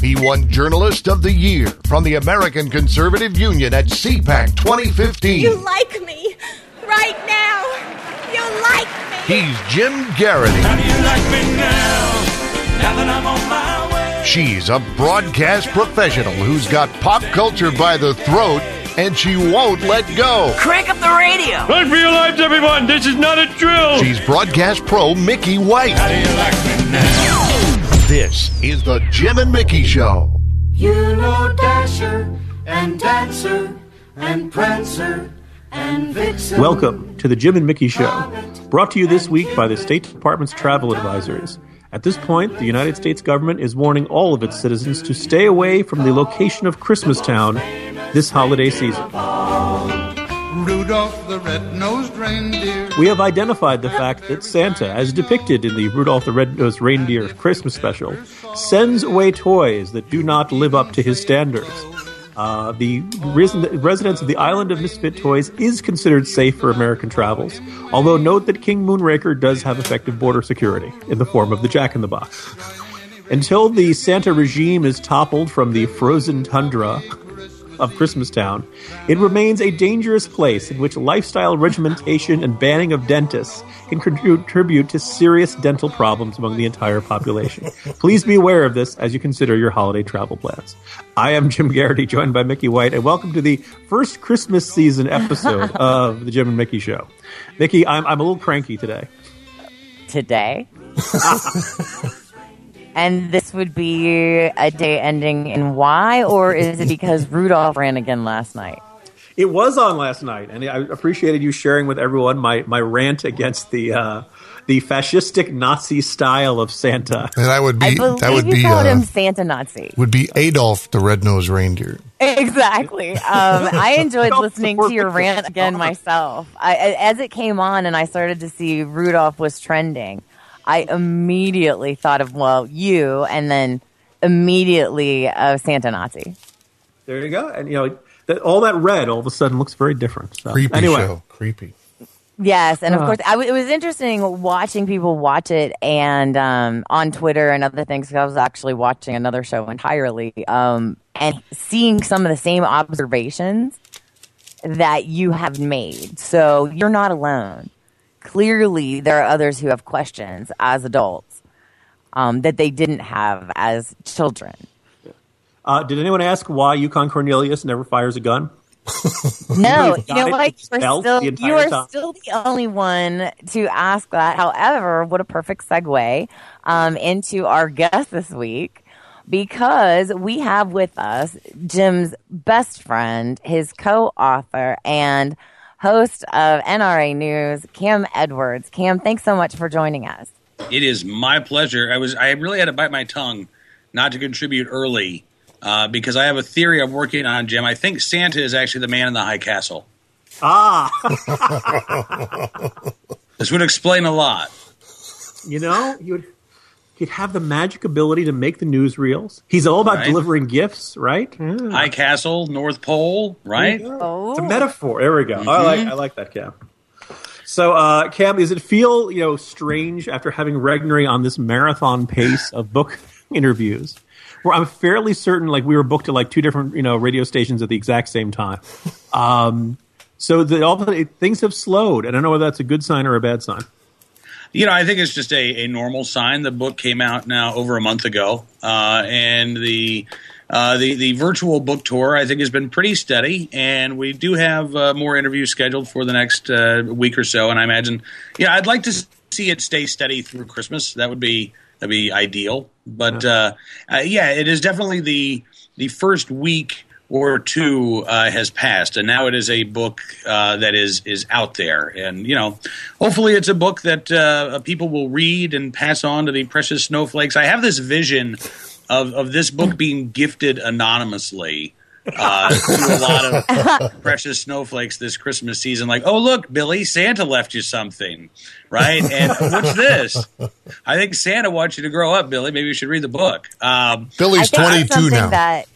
He won Journalist of the Year from the American Conservative Union at CPAC 2015. You like me right now. You like me. He's Jim Garrity. How do you like me now? Now that I'm on my way. She's a broadcast professional who's got pop culture by the throat and she won't let go. Crank up the radio. Let's be alive, everyone. This is not a drill. She's broadcast pro Mickey White. How do you like me now? This is the Jim and Mickey Show. You know Dasher and Dancer and Prancer and Vixen. Welcome to the Jim and Mickey Show, brought to you this week by the State Department's travel advisories. At this point, the United States government is warning all of its citizens to stay away from the location of Christmastown this holiday season. Rudolph the red-nosed reindeer. We have identified the fact that Santa, as depicted in the Rudolph the Red-Nosed Reindeer Christmas special, sends away toys that do not live up to his standards. Uh, the res- residents of the island of Misfit Toys is considered safe for American travels, although note that King Moonracer does have effective border security in the form of the Jack in the Box. Until the Santa regime is toppled from the frozen tundra of Christmastown, it remains a dangerous place in which lifestyle regimentation and banning of dentists can contribute to serious dental problems among the entire population. Please be aware of this as you consider your holiday travel plans. I am Jim Garrity, joined by Mickey White, and welcome to the first Christmas season episode of the Jim and Mickey Show. Mickey, I'm, I'm a little cranky today. Today. and this would be a day ending in Y, or is it because Rudolph ran again last night? It was on last night, and I appreciated you sharing with everyone my, my rant against the uh, the fascistic Nazi style of Santa. And that would I be believe that would you be called uh, him Santa Nazi. would be Adolf the red-nosed reindeer. Exactly. Um, I enjoyed listening to your rant again myself. I, as it came on and I started to see Rudolph was trending, I immediately thought of, well, you, and then immediately of Santa Nazi. There you go, and you know that all that red all of a sudden looks very different. So, Creepy anyway, show. Creepy. Yes, and of Ah. course, I w- it was interesting watching people watch it and um, on Twitter and other things. 'cause I was actually watching another show entirely um, and seeing some of the same observations that you have made. So you're not alone. Clearly, there are others who have questions as adults um, that they didn't have as children. uh, did anyone ask why Yukon Cornelius never fires a gun? No, you know what? You are still the you are time. still the only one to ask that. However, what a perfect segue um, into our guest this week because we have with us Jim's best friend, his co-author and host of NRA News, Cam Edwards. Cam, thanks so much for joining us. It is my pleasure. I was I really had to bite my tongue not to contribute early uh, because I have a theory I'm working on, Jim. I think Santa is actually the man in the high castle. Ah, This would explain a lot. you know you'd he'd have the magic ability to make the newsreels. He's all about Right. delivering gifts, right? Yeah. High castle, North Pole, right? Oh, It's a metaphor. There we go. I like I like that, Cam. So, uh, Cam, does it feel you know strange after having Regnery on this marathon pace of book interviews, where I'm fairly certain like we were booked at like two different you know radio stations at the exact same time. Um, so the, all the, things have slowed. and I don't know whether that's a good sign or a bad sign. You know, I think it's just a, a normal sign. The book came out now over a month ago, uh, and the uh, the the virtual book tour I think has been pretty steady, and we do have uh, more interviews scheduled for the next uh, week or so. And I imagine, yeah, I'd like to see it stay steady through Christmas. That would be that'd be ideal. But uh, uh, yeah, it is definitely the the first week or two uh, has passed, and now it is a book uh, that is is out there, and you know, hopefully, it's a book that uh, people will read and pass on to the precious snowflakes. I have this vision of of this book being gifted anonymously. Uh, to a lot of precious snowflakes this Christmas season, like, oh look, Billy, Santa left you something, right? And what's this? I think Santa wants you to grow up, Billy. Maybe you should read the book. Um, Billy's 22 now. That,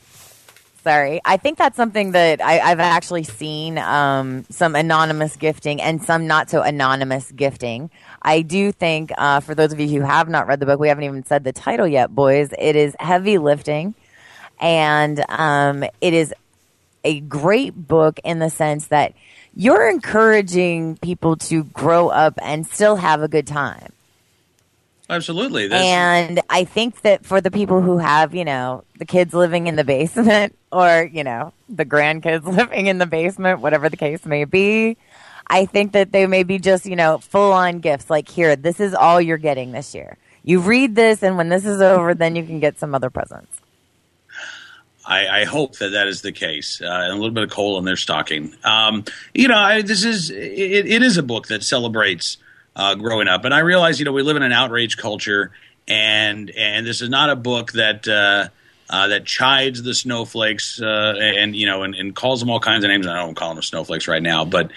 sorry, I think that's something that I, I've actually seen um, some anonymous gifting and some not so anonymous gifting. I do think, uh, for those of you who have not read the book, we haven't even said the title yet, boys. It is heavy lifting. and um, it is a great book in the sense that you're encouraging people to grow up and still have a good time. Absolutely. That's, And I think that for the people who have, you know, the kids living in the basement or, you know, the grandkids living in the basement, whatever the case may be, I think that they may be just, you know, full on gifts. Like, here, this is all you're getting this year. You read this, and when this is over, then you can get some other presents. I, I hope that that is the case, uh, and a little bit of coal in their stocking. Um, you know, I, this is it, it is a book that celebrates uh, growing up, and I realize you know we live in an outrage culture, and and this is not a book that uh, uh, that chides the snowflakes uh, and you know and, and calls them all kinds of names. I don't call them snowflakes right now, but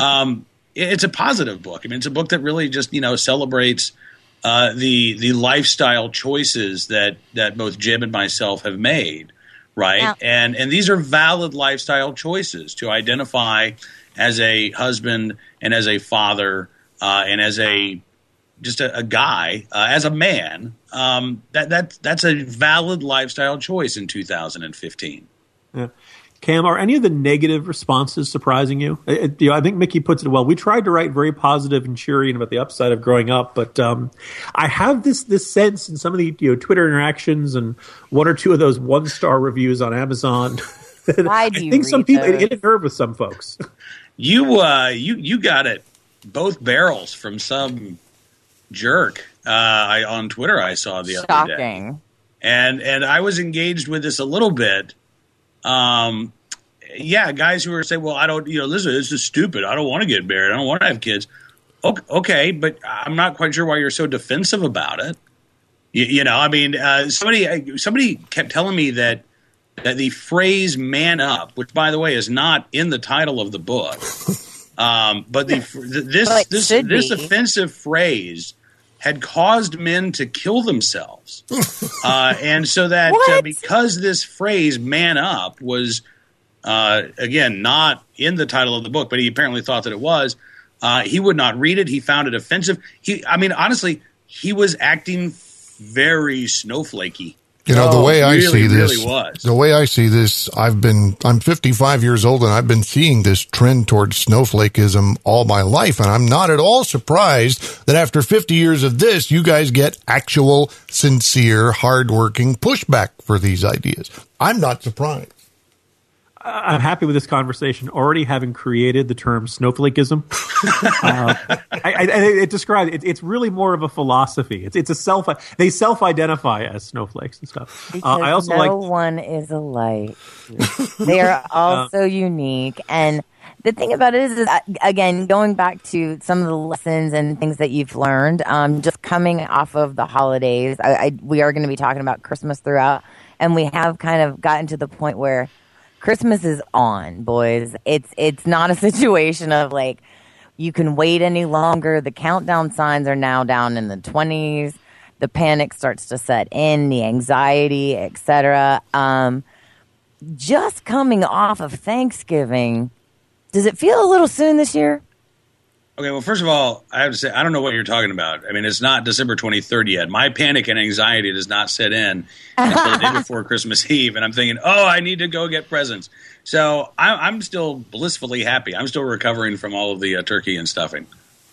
um, it's a positive book. I mean, it's a book that really just you know celebrates uh, the the lifestyle choices that that both Jim and myself have made, right? And and these are valid lifestyle choices to identify as a husband and as a father uh, and as a just a, a guy uh, as a man. Um, that that that's a valid lifestyle choice in 2015. Yeah. Cam, are any of the negative responses surprising you? Uh, uh, you know, I think Mickey puts it well. We tried to write very positive and cheery about the upside of growing up, but um, I have this this sense in some of the you know Twitter interactions and one or two of those one star reviews on Amazon. that Why I do you think some read people it those? hit a nerve with some folks. You uh, you you got it both barrels from some jerk uh, I, on Twitter. I saw the other day. And and I was engaged with this a little bit. Um, yeah, guys who are saying, "Well, I don't, you know, listen, this is stupid. I don't want to get married. I don't want to have kids." Okay, okay, but I'm not quite sure why you're so defensive about it. You, you know, I mean, uh, somebody somebody kept telling me that that the phrase "man up," which by the way is not in the title of the book, um, but the this it this this be. offensive phrase had caused men to kill themselves, uh, and so that uh, because this phrase "man up" was uh, again not in the title of the book, but he apparently thought that it was. Uh, he would not read it. He found it offensive. He, I mean, honestly, he was acting very snowflakey. You know, the Oh, way I really, see this, really was. the way I see this, I've been, I'm 55 years old and I've been seeing this trend towards snowflakeism all my life. And I'm not at all surprised that after 50 years of this, you guys get actual, sincere, hardworking pushback for these ideas. I'm not surprised. I'm happy with this conversation. Already having created the term snowflakeism, uh, I, I, it describes it, it's really more of a philosophy. It's it's a self they self identify as snowflakes and stuff. Uh, I also no like one is alike. they are all so unique. And the thing about it is, is uh, again, going back to some of the lessons and things that you've learned, um, just coming off of the holidays, I, I, we are going to be talking about Christmas throughout. And we have kind of gotten to the point where Christmas is on, boys. It's it's not a situation of like you can wait any longer. The countdown signs are now down in the twenties. The panic starts to set in, the anxiety, etc. Um, just coming off of Thanksgiving, does it feel a little soon this year? Okay, well, first of all, I have to say I don't know what you're talking about. I mean, it's not December 23rd yet. My panic and anxiety does not set in until the day before Christmas Eve, and I'm thinking, oh, I need to go get presents. So I'm, I'm still blissfully happy. I'm still recovering from all of the uh, turkey and stuffing.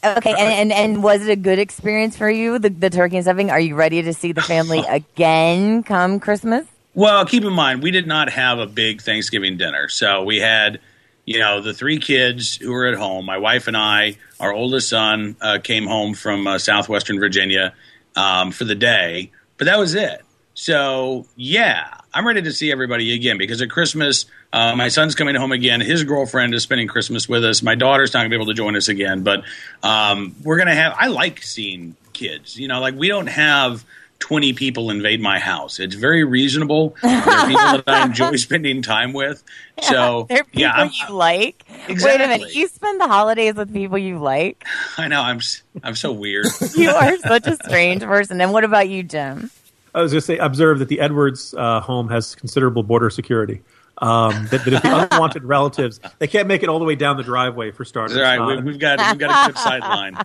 Okay, and, and and was it a good experience for you, the, the turkey and stuffing? Are you ready to see the family again come Christmas? Well, keep in mind, we did not have a big Thanksgiving dinner. So we had, you know, the three kids who were at home. My wife and I, our oldest son, uh, came home from uh, southwestern Virginia um, for the day, but that was it. So, yeah, I'm ready to see everybody again because at Christmas, uh, my son's coming home again. His girlfriend is spending Christmas with us. My daughter's not to be able to join us again, but um, we're to have, I like seeing kids. You know, like we don't have 20 people invade my house. It's very reasonable. There are people that I enjoy spending time with. So, They're people yeah, I'm, you like. Wait a Exactly. minute, you spend the holidays with people you like. I know I'm s- I'm so weird. You are such a strange person. And what about you, Jim? I was just say observe that the Edwards uh, home has considerable border security. Um, that, that if the unwanted relatives they can't make it all the way down the driveway for starters. All right, Uh, we, we've got we've got a good sideline.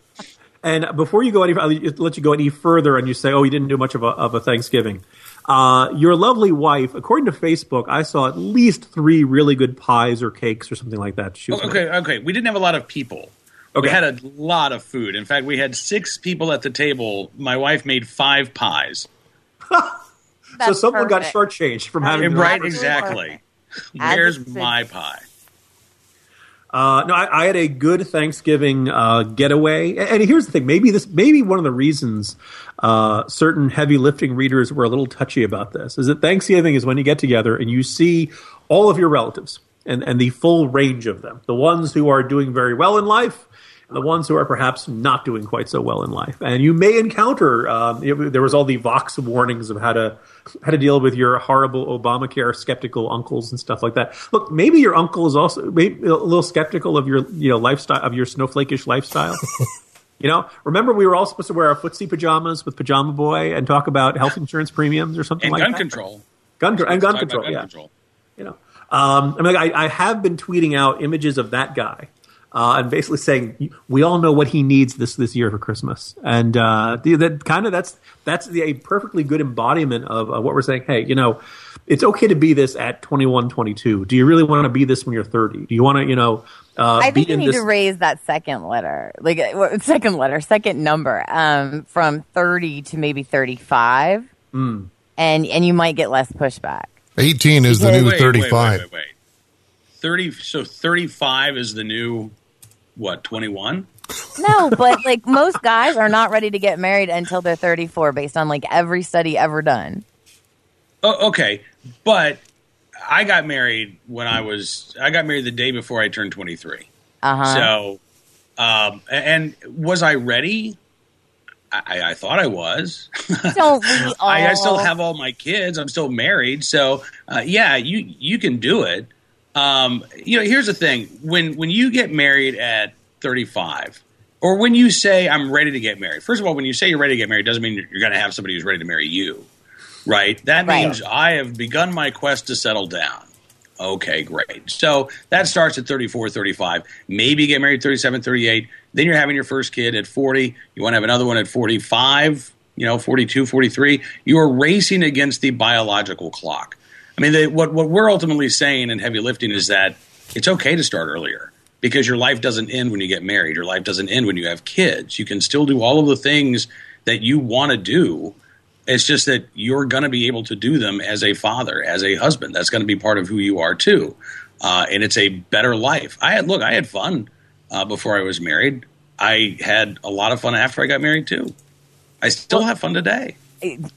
And before you go any, I'll let you go any further, and you say, "Oh, you didn't do much of a of a Thanksgiving." Uh, your lovely wife, according to Facebook, I saw at least three really good pies or cakes or something like that. She was Oh, okay, okay. We didn't have a lot of people. Okay. We had a lot of food. In fact, we had six people at the table. My wife made five pies. so That's someone got perfect. shortchanged from having And the- right, exactly. perfect. Where's my pie? Uh, no, I, I had a good Thanksgiving uh, getaway, and, and here's the thing: maybe this, maybe one of the reasons uh, certain heavy lifting readers were a little touchy about this is that Thanksgiving is when you get together and you see all of your relatives and and the full range of them, the ones who are doing very well in life. The ones who are perhaps not doing quite so well in life, and you may encounter. Um, it- there was all the Vox warnings of how to how to deal with your horrible Obamacare skeptical uncles and stuff like that. Look, maybe your uncle is also maybe a little skeptical of your you know lifestyle of your snowflakish lifestyle. you know, remember we were all supposed to wear our footsie pajamas with Pajama Boy and talk about health insurance premiums or something And like gun that. control. Gun and gun control. gun yeah, control. you know. Um, I mean, I, I have been tweeting out images of that guy. Uh, and basically saying we all know what he needs this this year for Christmas, and uh, that kind of that's that's the, a perfectly good embodiment of uh, what we're saying. Hey, you know, it's okay to be this at 21, 22. Do you really want to be this when you're 30? Do you want to, you know, uh, I think be you need this? to raise that second letter, like uh, second letter, second number, um, from thirty to maybe thirty-five, Hmm. and and you might get less pushback. 18 is the Wait, new wait, wait, 35. Wait, wait, wait. Thirty. So thirty-five is the new what? Twenty-one. No, but like most guys are not ready to get married until they're thirty-four, based on like every study ever done. Oh, okay, but I got married when I was. I got married the day before I turned twenty-three. Uh huh. So, um, and was I ready? I, I thought I was. Don't we all? I, I still have all my kids. I'm still married, so uh, yeah, you you can do it. Um, you know, here's the thing: when when you get married at 35, or when you say I'm ready to get married. First of all, when you say you're ready to get married, doesn't mean you're going to have somebody who's ready to marry you, right? That Right. means I have begun my quest to settle down. Okay, great. So that starts at 34, 35. Maybe you get married 37, 38. Then you're having your first kid at 40. You want to have another one at 45, you know, 42, 43. You are racing against the biological clock. I mean, they, what, what we're ultimately saying in heavy lifting is that it's okay to start earlier because your life doesn't end when you get married. Your life doesn't end when you have kids. You can still do all of the things that you want to do it's just that you're going to be able to do them as a father, as a husband. That's going to be part of who you are too, uh, and it's a better life. I had look, I had fun uh, before I was married. I had a lot of fun after I got married too. I still have fun today.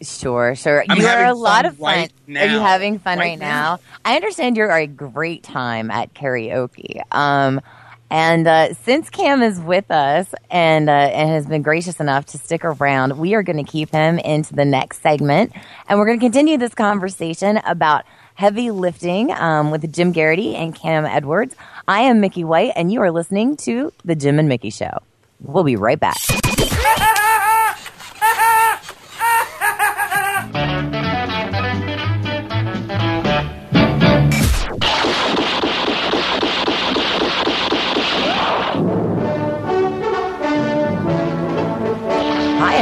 Sure, sure. I'm You're a lot of fun. right Are you having fun Right right, now? I understand you're a great time at karaoke. Um, and uh, since Cam is with us and uh, and has been gracious enough to stick around, we are going to keep him into the next segment, and we're going to continue this conversation about heavy lifting um, with Jim Garrity and Cam Edwards. I am Mickey White, and you are listening to the Jim and Mickey Show. We'll be right back.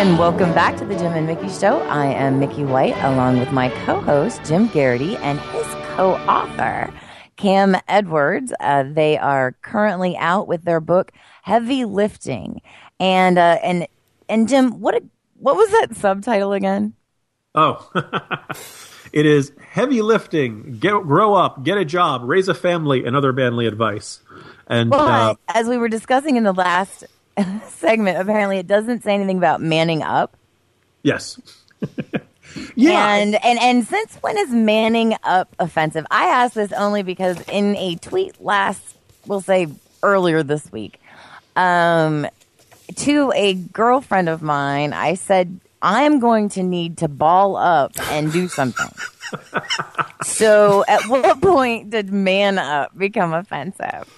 And welcome back to the Jim and Mickey Show. I am Mickey White, along with my co host, Jim Garrity, and his co author, Cam Edwards. Uh, they are currently out with their book, Heavy Lifting. And, uh, and, and Jim, what, did- what was that subtitle again? Oh, it is heavy lifting. Get grow up, get a job, raise a family, and other manly advice. And Well, uh, as we were discussing in the last segment, apparently it doesn't say anything about manning up. yes, yeah, And and and since when is manning up offensive? I ask this only because in a tweet last, we'll say earlier this week, um, to a girlfriend of mine, I said I'm going to need to ball up and do something. so, at what point did man up become offensive?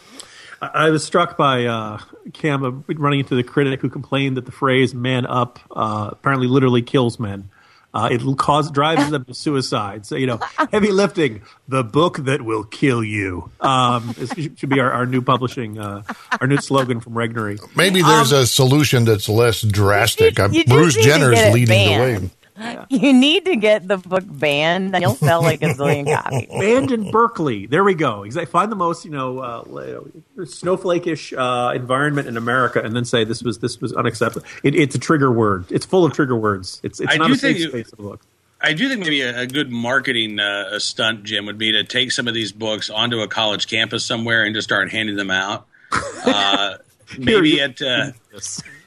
I, I was struck by uh, Cam uh, running into the critic who complained that the phrase "man up" uh, apparently literally kills men. Uh, it cause drives them to suicide. So you know, heavy lifting, the book that will kill you. Um, this should be our, our new publishing, uh, our new slogan from Regnery. Maybe there's a solution that's less drastic. you Uh, just Bruce need to Jenner is it leading the banned. Way. You need to get the book banned, and you'll sell like a zillion copies. Banned in Berkeley. There we go. Exactly. Find the most you know uh, snowflake-ish uh, environment in America, and then say this was this was unacceptable. It, it's a trigger word. It's full of trigger words. It's it's I not a safe think- space of the book. I do think maybe a, a good marketing uh, stunt, Jim, would be to take some of these books onto a college campus somewhere and just start handing them out. Uh, maybe at uh,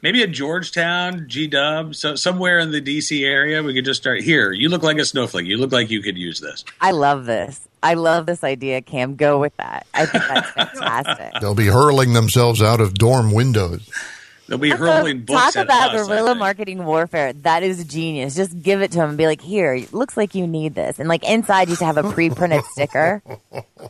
maybe at Georgetown, G Dub, so somewhere in the DC area, we could just start. Here, you look like a snowflake. You look like you could use this. I love this. I love this idea, Cam. Go with that. I think that's fantastic. They'll be hurling themselves out of dorm windows. They'll be hurling books Talk at about us. Guerrilla marketing warfare. That is genius. Just give it to them and be like, here, looks like you need this. And like inside, you used to have a pre printed sticker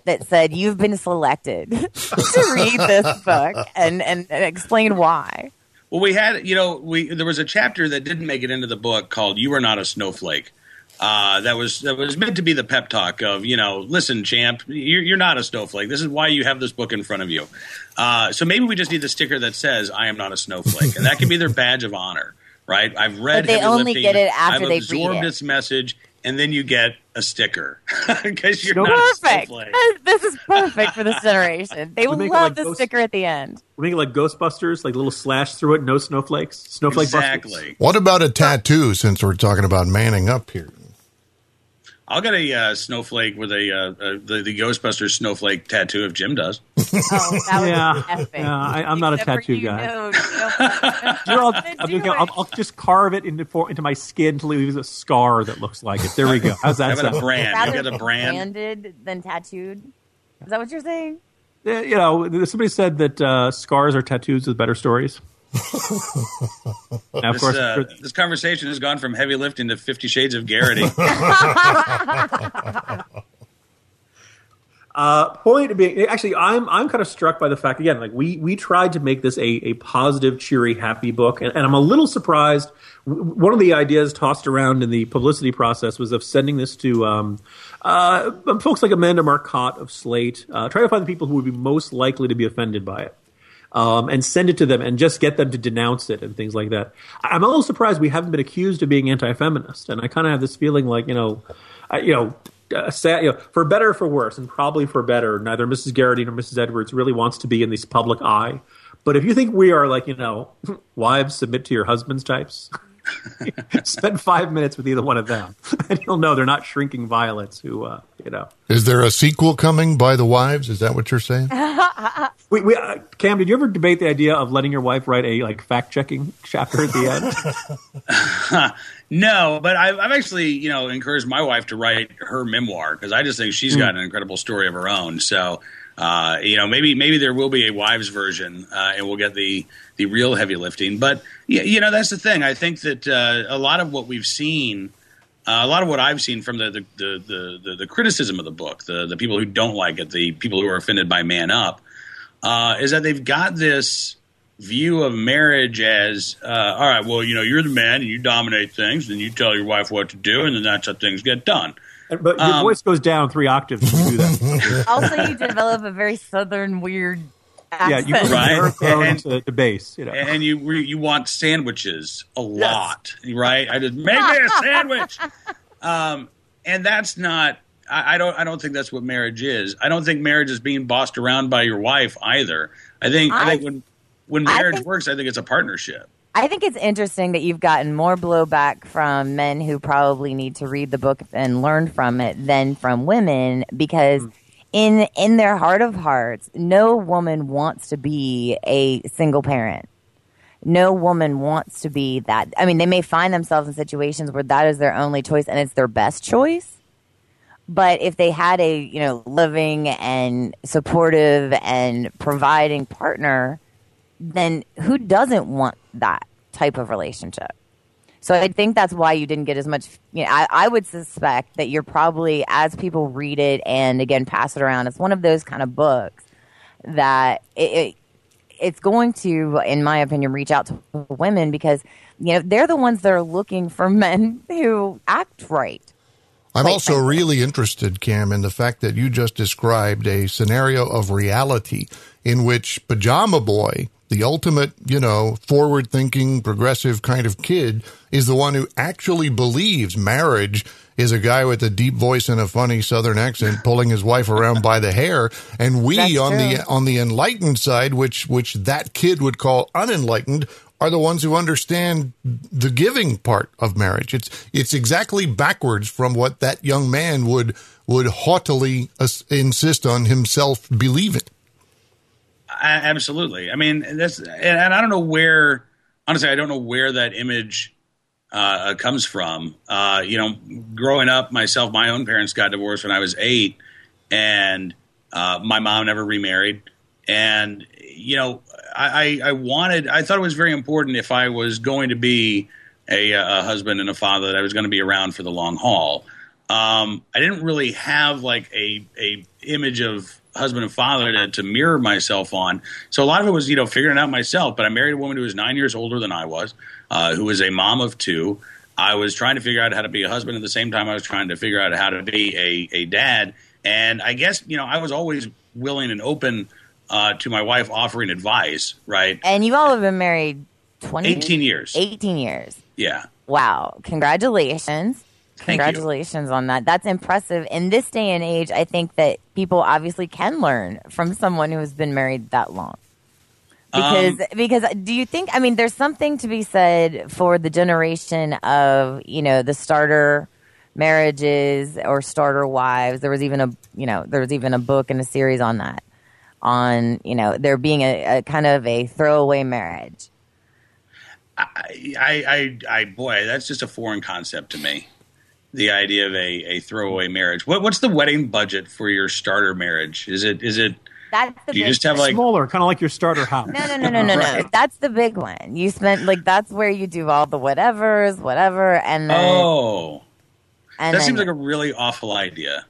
that said, you've been selected to read this book and, and, and explain why. Well, we had, you know, we there was a chapter that didn't make it into the book called "You Are Not a Snowflake." Uh, that was that was meant to be the pep talk of, you know, listen, champ, you're, you're not a snowflake. This is why you have this book in front of you. Uh, so maybe we just need the sticker that says "I am not a snowflake," and that can be their badge of honor, right? I've read. But they only lifting, get it after I've they read absorbed it. its message, and then you get a sticker because you're Snow- not Perfect. This is perfect for this generation. They We would make it love like the those- sticker at the end. We make it like Ghostbusters, like a little slash through it, no snowflakes. Snowflake busters. Exactly. What about a tattoo since we're talking about manning up here? I'll get a uh, snowflake with a uh, uh, the, the Ghostbusters snowflake tattoo if Jim does. Oh, that was Yeah, epic. yeah, I, I'm not a Except for tattoo you guy. know, you know, I'll, I'll, I'll, just carve it into for, into my skin until it leaves a scar that looks like it. There we go. How's that Have a brand. rather You get a brand. branded than tattooed. Is that what you're saying? Yeah, you know, somebody said that uh, scars are tattoos with better stories. Now, of This, course, uh, this conversation has gone from heavy lifting to Fifty Shades of Garrity. Uh, point being, actually, I'm I'm kind of struck by the fact again, like we we tried to make this a, a positive, cheery, happy book, and, and I'm a little surprised. One of the ideas tossed around in the publicity process was of sending this to um, uh, folks like Amanda Marcotte of Slate, uh, try to find the people who would be most likely to be offended by it. Um, and send it to them and just get them to denounce it and things like that. I'm a little surprised we haven't been accused of being anti-feminist, and I kind of have this feeling like you know, I, you know, uh, sad, you know, for better or for worse, and probably for better, neither Mrs. Garrity nor Mrs. Edwards really wants to be in this public eye. But if you think we are like you know, wives submit to your husbands types, spend five minutes with either one of them, and you'll know they're not shrinking violets who uh, you know. Is there a sequel coming by the wives? Is that what you're saying? We, we, uh, Cam, did you ever debate the idea of letting your wife write a like fact checking chapter at the end? no, but I've, I've actually, you know, encouraged my wife to write her memoir because I just think she's got an incredible story of her own. So, uh, you know, maybe maybe there will be a wives version, uh, and we'll get the the real heavy lifting. But yeah, you know, that's the thing. I think that uh, a lot of what we've seen. Uh, a lot of what I've seen from the the, the, the, the criticism of the book, the the people who don't like it, the people who are offended by Man Up, uh, is that they've got this view of marriage as uh, all right. Well, you know, you're the man and you dominate things, and you tell your wife what to do, and then that's how things get done. But your Um, voice goes down three octaves when you do that. Also, you develop a very southern weird accent. yeah, you go from Right. baritone And- to, to bass. You know. And you you want sandwiches a lot, right? I just make me a sandwich, um, and that's not. I, I don't. I don't think that's what marriage is. I don't think marriage is being bossed around by your wife either. I think. I, I- think when when I marriage think- works, I think it's a partnership. I think it's interesting that you've gotten more blowback from men who probably need to read the book and learn from it than from women because hmm. in in their heart of hearts, no woman wants to be a single parent. No woman wants to be that. I mean, they may find themselves in situations where that is their only choice and it's their best choice. But if they had a, you know, living and supportive and providing partner, then who doesn't want that type of relationship? So I think that's why you didn't get as much. You know, I, I would suspect that you're probably, as people read it and again pass it around, it's one of those kind of books that it, it it's going to, in my opinion, reach out to women because you know they're the ones that are looking for men who act right. I'm also really interested, Cam, in the fact that you just described a scenario of reality in which Pajama Boy the ultimate, you know, forward thinking, progressive kind of kid is the one who actually believes marriage is a guy with a deep voice and a funny southern accent pulling his wife around by the hair. And we That's on the on the enlightened side, which which that kid would call unenlightened, are the ones who understand the giving part of marriage. It's it's exactly backwards from what that young man would would haughtily insist on himself believing. A- absolutely. I mean, that's and, and I don't know where. Honestly, I don't know where that image uh, comes from. Uh, you know, growing up, myself, my own parents got divorced when I was eight, and uh, my mom never remarried. And you know, I, I, I wanted. I thought it was very important if I was going to be a, a husband and a father that I was going to be around for the long haul. Um, I didn't really have like a a image of husband and father to, to mirror myself on. So a lot of it was you know figuring it out myself. But I married a woman who was nine years older than I was, uh, who was a mom of two. I was trying to figure out how to be a husband at the same time I was trying to figure out how to be a, a dad. And I guess you know I was always willing and open uh, to my wife offering advice. Right? And you all have been married 20 18 years. 18 years. Yeah. Wow. Congratulations. Thank you. Congratulations on that. That's impressive. In this day and age, I think that people obviously can learn from someone who has been married that long. Because Um, because do you think I mean there's something to be said for the generation of, you know, the starter marriages or starter wives. There was even a you know, there was even a book and a series on that. On, you know, there being a, a kind of a throwaway marriage. I, I, I, boy, that's just a foreign concept to me. The idea of a, a throwaway marriage. What, what's the wedding budget for your starter marriage? Is it, is it, That's the do you big just have like, Smaller, kind of like your starter house. No, no, no, no, no, no. That's the big one. You spent like that's where you do all the whatevers, whatever, and then oh, and that then, seems like a really awful idea.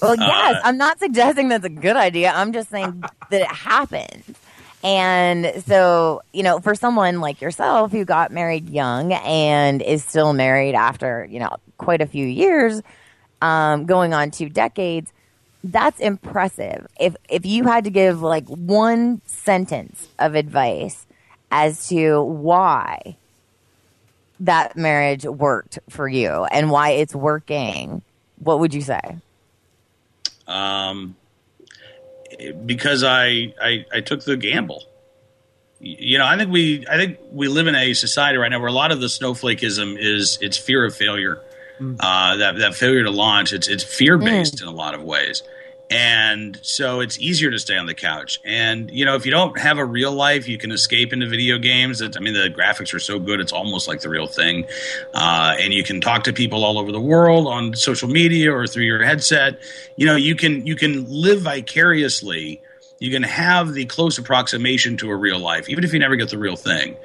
well, yes. uh, I'm not suggesting that's a good idea. I'm just saying that it happens. And so, you know, for someone like yourself who got married young and is still married after, you know, quite a few years, um, going on two decades, that's impressive. If if you had to give like one sentence of advice as to why that marriage worked for you and why it's working, what would you say? Um, because I, I, I took the gamble. You know, I think we, I think we live in a society right now where a lot of the snowflakeism is it's fear of failure. Uh, that that failure to launch, it's it's fear based in a lot of ways, and so it's easier to stay on the couch. And you know, if you don't have a real life, you can escape into video games. I mean, the graphics are so good; it's almost like the real thing. Uh, and you can talk to people all over the world on social media or through your headset. You know, you can you can live vicariously. You can have the close approximation to a real life, even if you never get the real thing.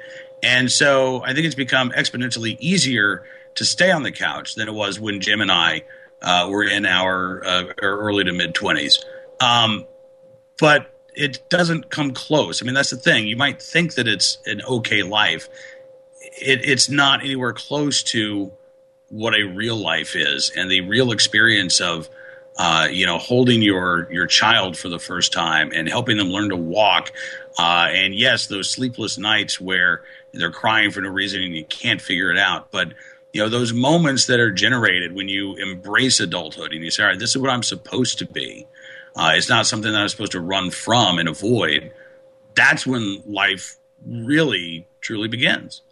And so, I think it's become exponentially easier to stay on the couch than it was when Jim and I uh, were in our, uh, early to mid twenties. Um, but it doesn't come close. I mean, that's the thing. You might think that it's an okay life. It, it's not anywhere close to what a real life is and the real experience of, uh, you know, holding your your child for the first time and helping them learn to walk. Uh, and yes, those sleepless nights where they're crying for no reason and you can't figure it out, but you know those moments that are generated when you embrace adulthood and you say, "All right, this is what I'm supposed to be." Uh, it's not something that I'm supposed to run from and avoid. That's when life really, truly begins.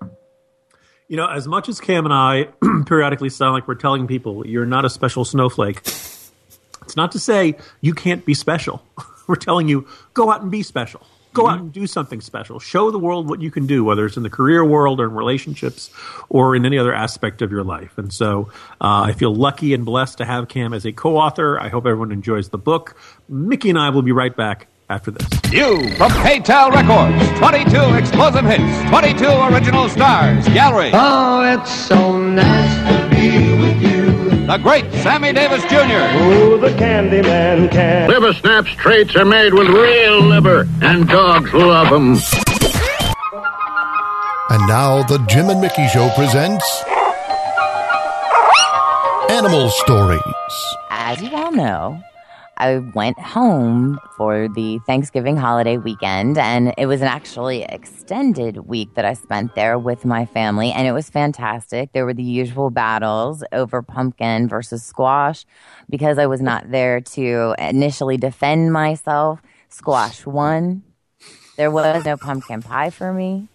You know, as much as Cam and I periodically sound like we're telling people you're not a special snowflake, it's not to say you can't be special. we're telling you go out and be special. Go out and do something special. Show the world what you can do, whether it's in the career world or in relationships or in any other aspect of your life. And so uh, I feel lucky and blessed to have Cam as a co author. I hope everyone enjoys the book. Mickey and I will be right back after this. You from K-tel Records. 22 explosive hits, 22 original stars. Gallery. Oh, it's so nice to be you. The great Sammy Davis Jr. Oh, the Candyman can. Liver Snap's treats are made with real liver, and dogs love them. And now the Jim and Mickey Show presents Animal Stories. As you all know, I went home for the Thanksgiving holiday weekend, and it was an actually extended week that I spent there with my family, and it was fantastic. There were the usual battles over pumpkin versus squash because I was not there to initially defend myself. Squash won. There was no pumpkin pie for me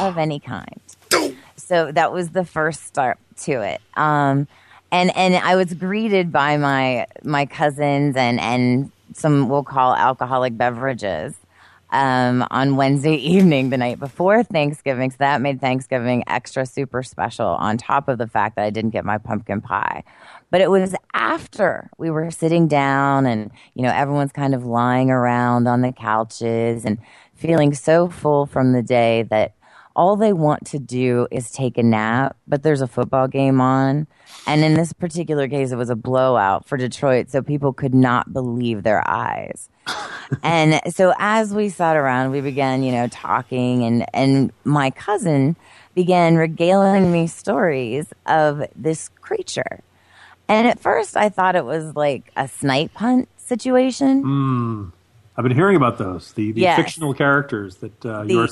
of any kind. So that was the first start to it. Um, and and I was greeted by my my cousins and and some we'll call alcoholic beverages um, on Wednesday evening, the night before Thanksgiving. So that made Thanksgiving extra super special. On top of the fact that I didn't get my pumpkin pie, but it was after we were sitting down and you know everyone's kind of lying around on the couches and feeling so full from the day that all they want to do is take a nap, but there's a football game on. And in this particular case, it was a blowout for Detroit, so people could not believe their eyes. and so as we sat around, we began, you know, talking, and, and my cousin began regaling me stories of this creature. And at first, I thought it was like a snipe hunt situation. Mm. I've been hearing about those the, the yes. fictional characters that uh, you're.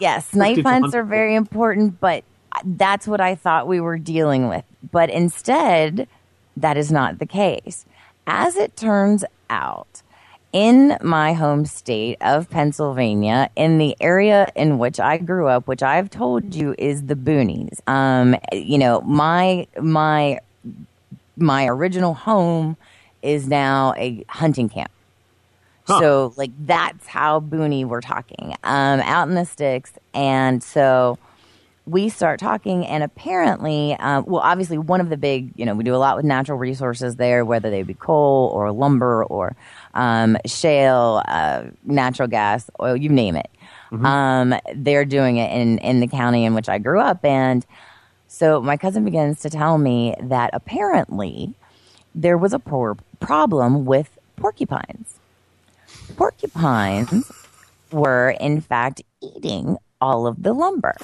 Yes, snipe hunts are very important, but that's what I thought we were dealing with. But instead, that is not the case. As it turns out, in my home state of Pennsylvania, in the area in which I grew up, which I've told you is the boonies. Um, you know, my my my original home is now a hunting camp. Huh. So like that's how boony we're talking. Um, out in the sticks, and so we start talking, and apparently, um, well, obviously, one of the big, you know, we do a lot with natural resources there, whether they be coal or lumber or um, shale, uh, natural gas, oil, you name it. Mm-hmm. Um, they're doing it in in the county in which I grew up, and so my cousin begins to tell me that apparently there was a poor problem with porcupines porcupines were, in fact, eating all of the lumber.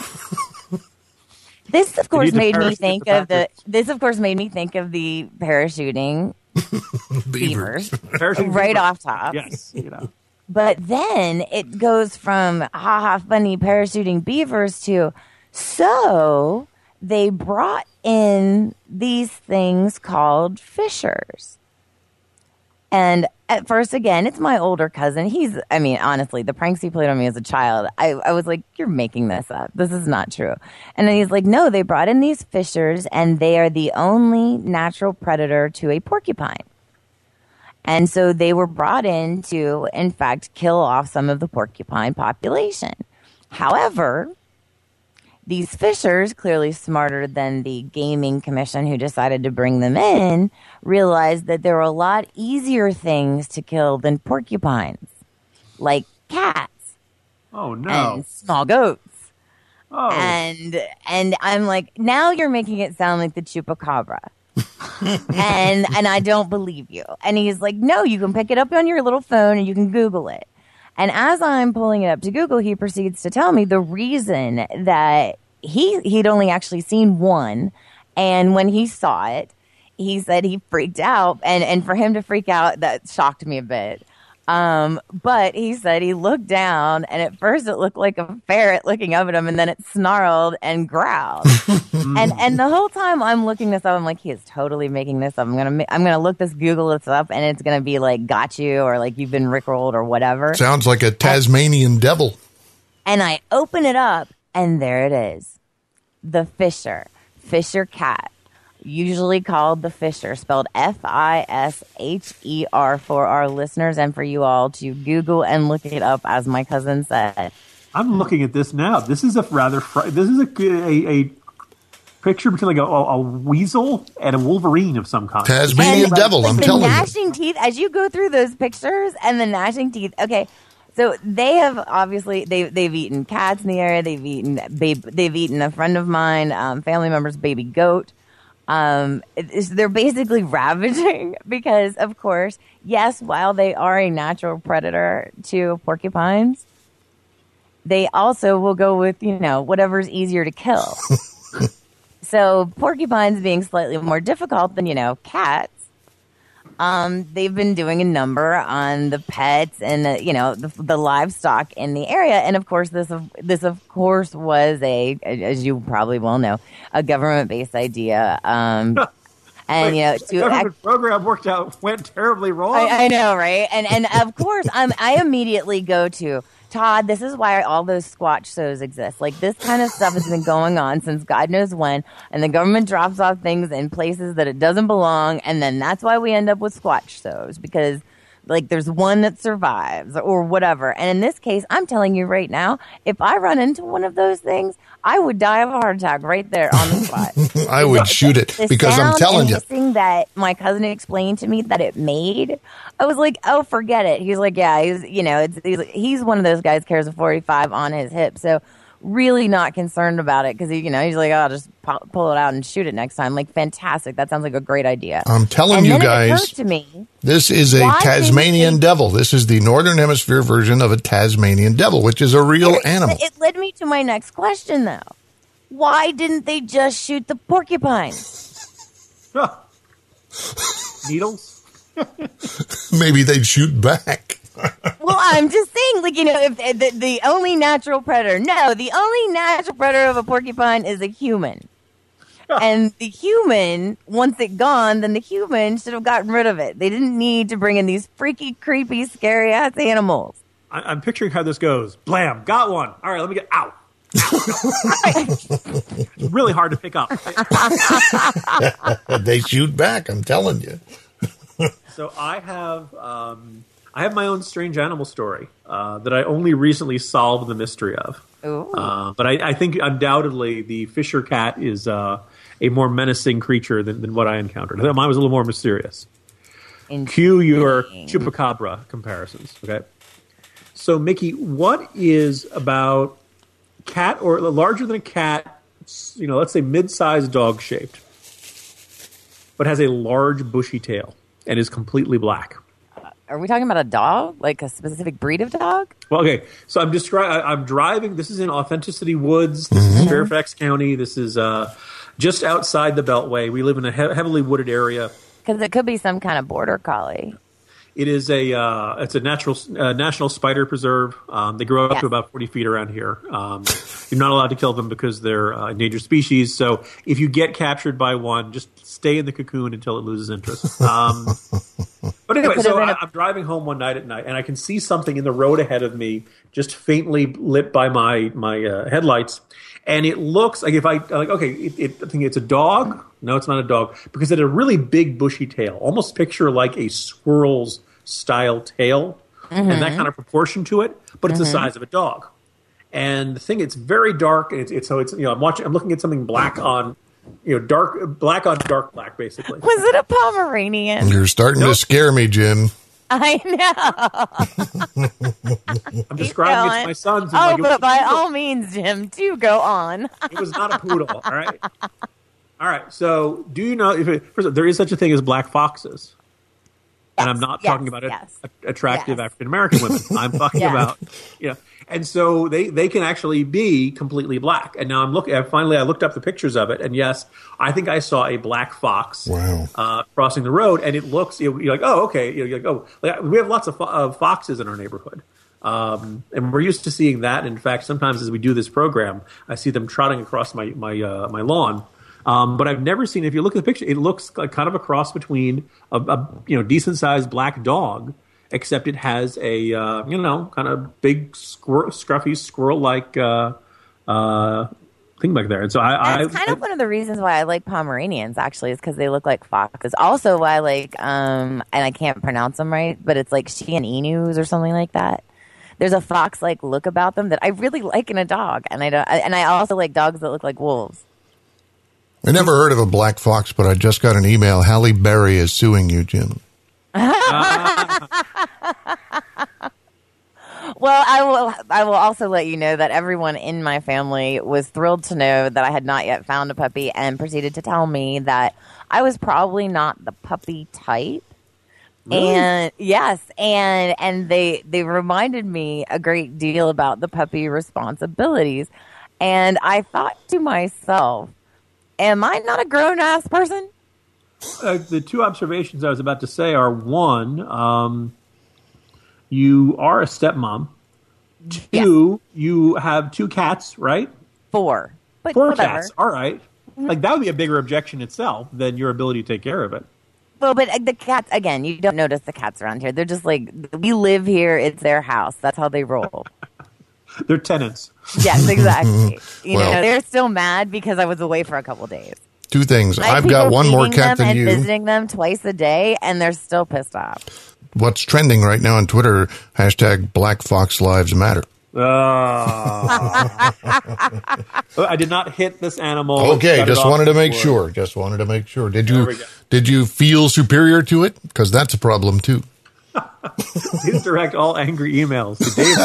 this, of course, made me think of the. This, of course, made me think of the parachuting beavers, Parachuting right beaver. off top. Yes, you know. But then it goes from ha ha funny parachuting beavers to so they brought in these things called fishers. And at first, again, it's my older cousin. He's, I mean, honestly, the pranks he played on me as a child, I, I was like, you're making this up. This is not true. And then he's like, no, they brought in these fishers and they are the only natural predator to a porcupine. And so they were brought in to, in fact, kill off some of the porcupine population. However, these fishers, clearly smarter than the gaming commission who decided to bring them in, realized that there were a lot easier things to kill than porcupines, like cats. Oh no! And small goats. Oh. And and I'm like, now you're making it sound like the chupacabra. and and I don't believe you. And he's like, no, you can pick it up on your little phone and you can Google it. And as I'm pulling it up to Google, he proceeds to tell me the reason that he he'd only actually seen one, and when he saw it, he said he freaked out, and and for him to freak out, that shocked me a bit. Um, but he said he looked down, and at first it looked like a ferret looking up at him, and then it snarled and growled. and and the whole time I'm looking this up, I'm like, he is totally making this up. I'm gonna I'm gonna look this Google this up, and it's gonna be like got you or like you've been rickrolled or whatever. Sounds like a Tasmanian devil. And I open it up, and there it is, the Fisher, Fisher cat usually called the Fisher, spelled F I S H E R for our listeners and for you all to Google and look it up, as my cousin said. I'm looking at this now. This is a rather fr- this is a, a, a picture between like a, a, weasel and a wolverine of some kind. Tasmanian devil. I'm the telling you. gnashing teeth. As you go through those pictures and the gnashing teeth. Okay, so they have obviously they they've eaten cats in the area. They've eaten babe, they've eaten a friend of mine, um, family member's baby goat. Um, they're basically ravaging because, of course, yes, while they are a natural predator to porcupines, they also will go with you know whatever's easier to kill. so porcupines being slightly more difficult than you know cats. Um, they've been doing a number on the pets and the, you know the, the livestock in the area, and of course this of this of course was a as you probably well know a government based idea. Um, and Wait, you know to government act- program worked out went terribly wrong. I, I know, right? And and of course, I'm, I immediately go to Todd. This is why all those squatch shows exist. Like this kind of stuff has been going on since God knows when, and the government drops off things in places that it doesn't belong, and then that's why we end up with squatch shows because. Like there's one that survives or whatever. And in this case, I'm telling you right now, if I run into one of those things, I would die of a heart attack right there on the spot. I would shoot it The because I'm sound telling you. hissing that my cousin explained to me that it made, I was like, oh, forget it. He's like, yeah, he's you know, it's he's, he's one of those guys carries a 45 on his hip, so really not concerned about it because he, you know, he's like, oh, I'll just pu- pull it out and shoot it next time. Like, fantastic. That sounds like a great idea. I'm telling and you then guys, occurred to me, This is a Tasmanian they- devil. This is the Northern Hemisphere version of a Tasmanian devil, which is a real animal. It led me to my next question, though. Why didn't they just shoot the porcupine? Needles. Maybe they'd shoot back. Well, I'm just saying, like you know, if the, the only natural predator, no, the only natural predator of a porcupine is a human, and the human, once it gone, then the human should have gotten rid of it. They didn't need to bring in these freaky, creepy, scary ass animals. I, I'm picturing how this goes. Blam, got one. All right, let me get out. it's really hard to pick up. they shoot back. I'm telling you. So I have um, I have my own strange animal story uh, that I only recently solved the mystery of. Uh, but I, I think undoubtedly the Fisher cat is uh, a more menacing creature than, than what I encountered. Mine was a little more mysterious. Cue your chupacabra comparisons. Okay. So Mickey, what is about cat or larger than a cat? You know, let's say mid-sized dog shaped, but has a large bushy tail and is completely black. Are we talking about a dog, like a specific breed of dog? Well, okay. So I'm describing. I'm driving. This is in Authenticity Woods. This is Fairfax County. This is uh, just outside the Beltway. We live in a he- heavily wooded area. Because it could be some kind of border collie. It is a uh, it's a natural uh, national spider preserve. Um, they grow up Yes. to about forty feet around here. Um, you're not allowed to kill them because they're uh, endangered species. So if you get captured by one, just stay in the cocoon until it loses interest. Um, but anyway, so I, a- I'm driving home one night at night, and I can see something in the road ahead of me, just faintly lit by my my uh, headlights. And it looks like if I like, okay, it, it, I think it's a dog. No, it's not a dog because it had a really big bushy tail. Almost picture like a squirrel's style tail, and that Mhm. kind of proportion to it. But it's the Mhm. size of a dog. And the thing, it's very dark. And it's, it's so it's you know I'm watching, I'm looking at something black on, you know, dark black on dark black, basically. Was it a Pomeranian? You're starting to scare me, Jim. I know. I'm describing it to my sons. Oh, like, but by all means, Jim, do go on. It was not a poodle. All right. All right. So, do you know if it, first of all, there is such a thing as black foxes? And I'm not yes, talking about yes, a, attractive African American women. I'm talking Yes. about you know. And so they they can actually be completely black. And now I'm looking. Finally, I looked up the pictures of it, and yes, I think I saw a black fox Wow. uh, crossing the road, and it looks you know, you're like, oh, okay. You're like, oh, like, we have lots of, fo- of foxes in our neighborhood. Um, and we're used to seeing that. In fact, sometimes as we do this program, I see them trotting across my my uh, my lawn. Um, but I've never seen. If you look at the picture, it looks like kind of a cross between a, a you know decent sized black dog, except it has a uh, you know kind of big squirrel, scruffy squirrel like uh, uh, thing back there. And so I, That's I kind of one of the reasons why I like Pomeranians, actually, is because they look like foxes. Also, why I like, um, and I can't pronounce them right, but it's like Shian Inus or something like that. There's a fox-like look about them that I really like in a dog, and I don't, and I also like dogs that look like wolves. I never heard of a black fox, but I just got an email. Halle Berry is suing you, Jim. Well, I will. I will also let you know that everyone in my family was thrilled to know that I had not yet found a puppy, and proceeded to tell me that I was probably not the puppy type. Really? And yes, and and they they reminded me a great deal about the puppy responsibilities, and I thought to myself, "Am I not a grown ass person?" Uh, the two observations I was about to say are one, um, you are a stepmom. Two, you have two cats, right? Four. But Four whatever. cats. All right. Like that would be a bigger objection itself than your ability to take care of it. Well, but uh, the cats again, you don't notice the cats around here. They're just like we live here; it's their house. That's how they roll. They're tenants. yes, exactly. You Well- know, they're still mad because I was away for a couple days. Two things. I have I've got one more cat them than and you. visiting them twice a day, and they're still pissed off. What's trending right now on Twitter? Hashtag Black Fox Lives Matter. Ah. I did not hit this animal. Okay, just wanted to make sure. Just wanted to make sure. Did you did you feel superior to it? Because that's a problem too. Please direct all angry emails to Dave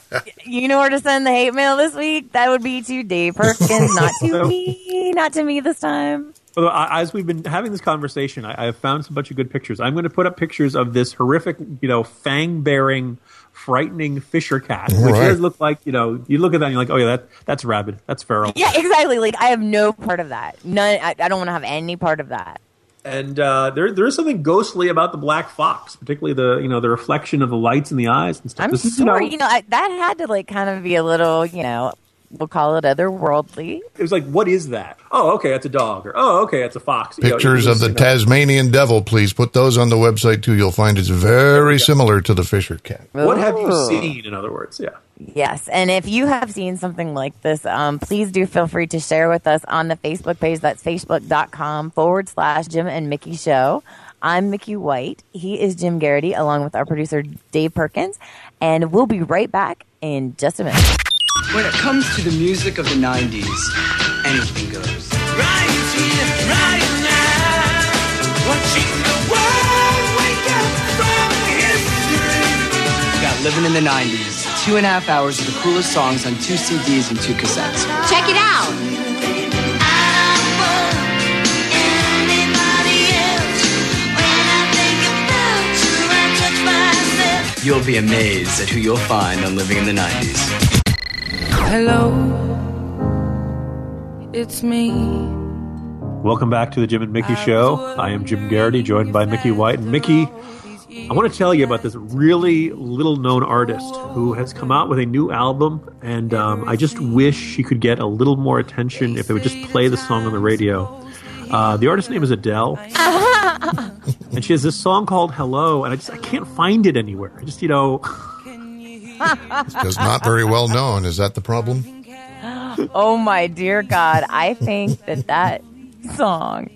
Perkins. You know where to send the hate mail this week? That would be to Dave Perkins, not to me, not to me this time. Although, as we've been having this conversation, I, I have found some bunch of good pictures. I'm going to put up pictures of this horrific, you know, fang-bearing, frightening Fisher cat, which Right. does look like, you know, you look at that and you're like, oh yeah, that that's rabid, that's feral. Yeah, exactly. Like I have no part of that. None. I, I don't want to have any part of that. And uh, there there is something ghostly about the black fox, particularly the you know the reflection of the lights in the eyes and stuff. I'm This is, sure. you You know, know, I, that had to like kind of be a little, you know, we'll call it otherworldly. it was like, what is that? Oh, okay, that's a dog, or oh, okay, that's a fox. You know, Pictures of the you know, Tasmanian devil, please put those on the website too. You'll find it's very similar to the Fisher cat. What have you seen? In other words, yeah. Yes, and if you have seen something like this, um, please do feel free to share with us on the Facebook page. That's facebook.com forward slash Jim and Mickey Show. I'm Mickey White. He is Jim Geraghty, along with our producer Dave Perkins, and we'll be right back in just a minute. When it comes to the music of the 90s, anything goes. Right here, right now. Watching the world wake up from history. Got Living in the 90s, two and a half hours of the coolest songs on two CDs and two cassettes. Check it out. You'll be amazed at who you'll find on Living in the 90s. Hello, it's me. Welcome back to the Jim and Mickey Show. I am Jim Geraghty, joined by Mickey White. And Mickey, I want to tell you about this really little known artist who has come out with a new album, and um, I just wish she could get a little more attention if they would just play the song on the radio. Uh, the artist's name is Adele, and she has this song called "Hello," and I just I can't find it anywhere. I just you know, It's not very well known. Is that the problem? oh my dear God. I think that that song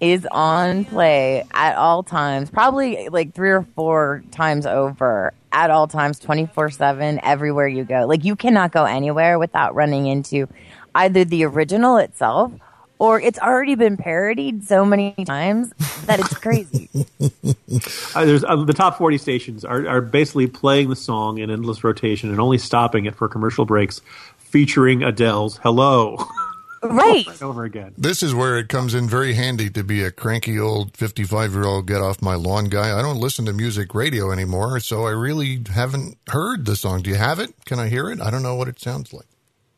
is on play at all times, probably like three or four times over at all times, 24 7, everywhere you go. Like you cannot go anywhere without running into either the original itself or it's already been parodied so many times that it's crazy. uh, uh, the top 40 stations are, are basically playing the song in endless rotation and only stopping it for commercial breaks, featuring Adele's "Hello." right over and over again. This is where it comes in very handy to be a cranky old 55 year old get off my lawn guy. I don't listen to music radio anymore, so I really haven't heard the song. Do you have it? Can I hear it? I don't know what it sounds like.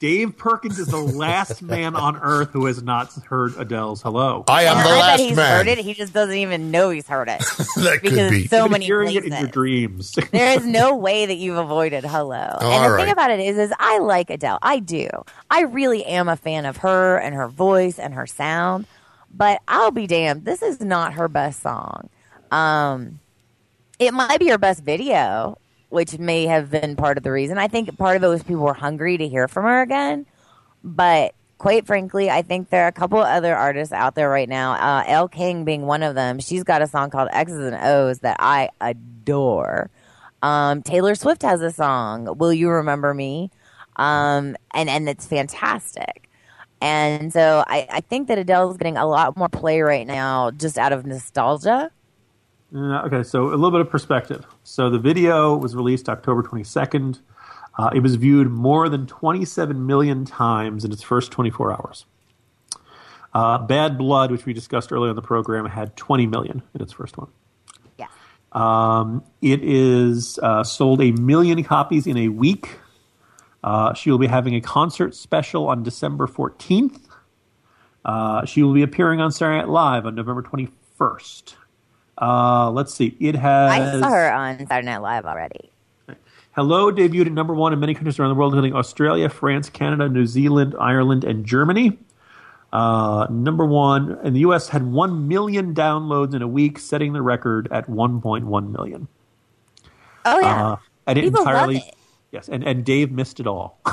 Dave Perkins is the last man on earth who has not heard Adele's "Hello." I am And the I bet last he's man. heard it. He just doesn't even know he's heard it. That could because be. so You've many hearing places. it in your dreams. there is no way that you've avoided hello. and the right. thing about it is, is I like Adele. I do. I really am a fan of her and her voice and her sound. But I'll be damned, this is not her best song. Um, it might be her best video, which may have been part of the reason. I think part of it was people were hungry to hear from her again. But quite frankly, I think there are a couple other artists out there right now. Uh, King being one of them. She's got a song called X's and O's that I adore. Um, Taylor Swift has a song, "Will You Remember Me," um, and and it's fantastic. And so I, I think that Adele is getting a lot more play right now, just out of nostalgia. Uh, okay, so a little bit of perspective. So the video was released October 22nd. Uh, it was viewed more than 27 million times in its first 24 hours. Uh, Bad Blood, which we discussed earlier in the program, had 20 million in its first one. Yeah. Um, it is uh, sold a million copies in a week. Uh, she will be having a concert special on December 14th. Uh, she will be appearing on Saturday Night Live on November 21st. Uh, let's see. It has. I saw her on Saturday Night Live already. Hello debuted at number one in many countries around the world, including Australia, France, Canada, New Zealand, Ireland, and Germany. Uh, number one in the U.S. had 1 million downloads in a week, setting the record at 1.1 million. Oh, yeah. Uh, and it People entirely. it. Yes, and, and Dave missed it all.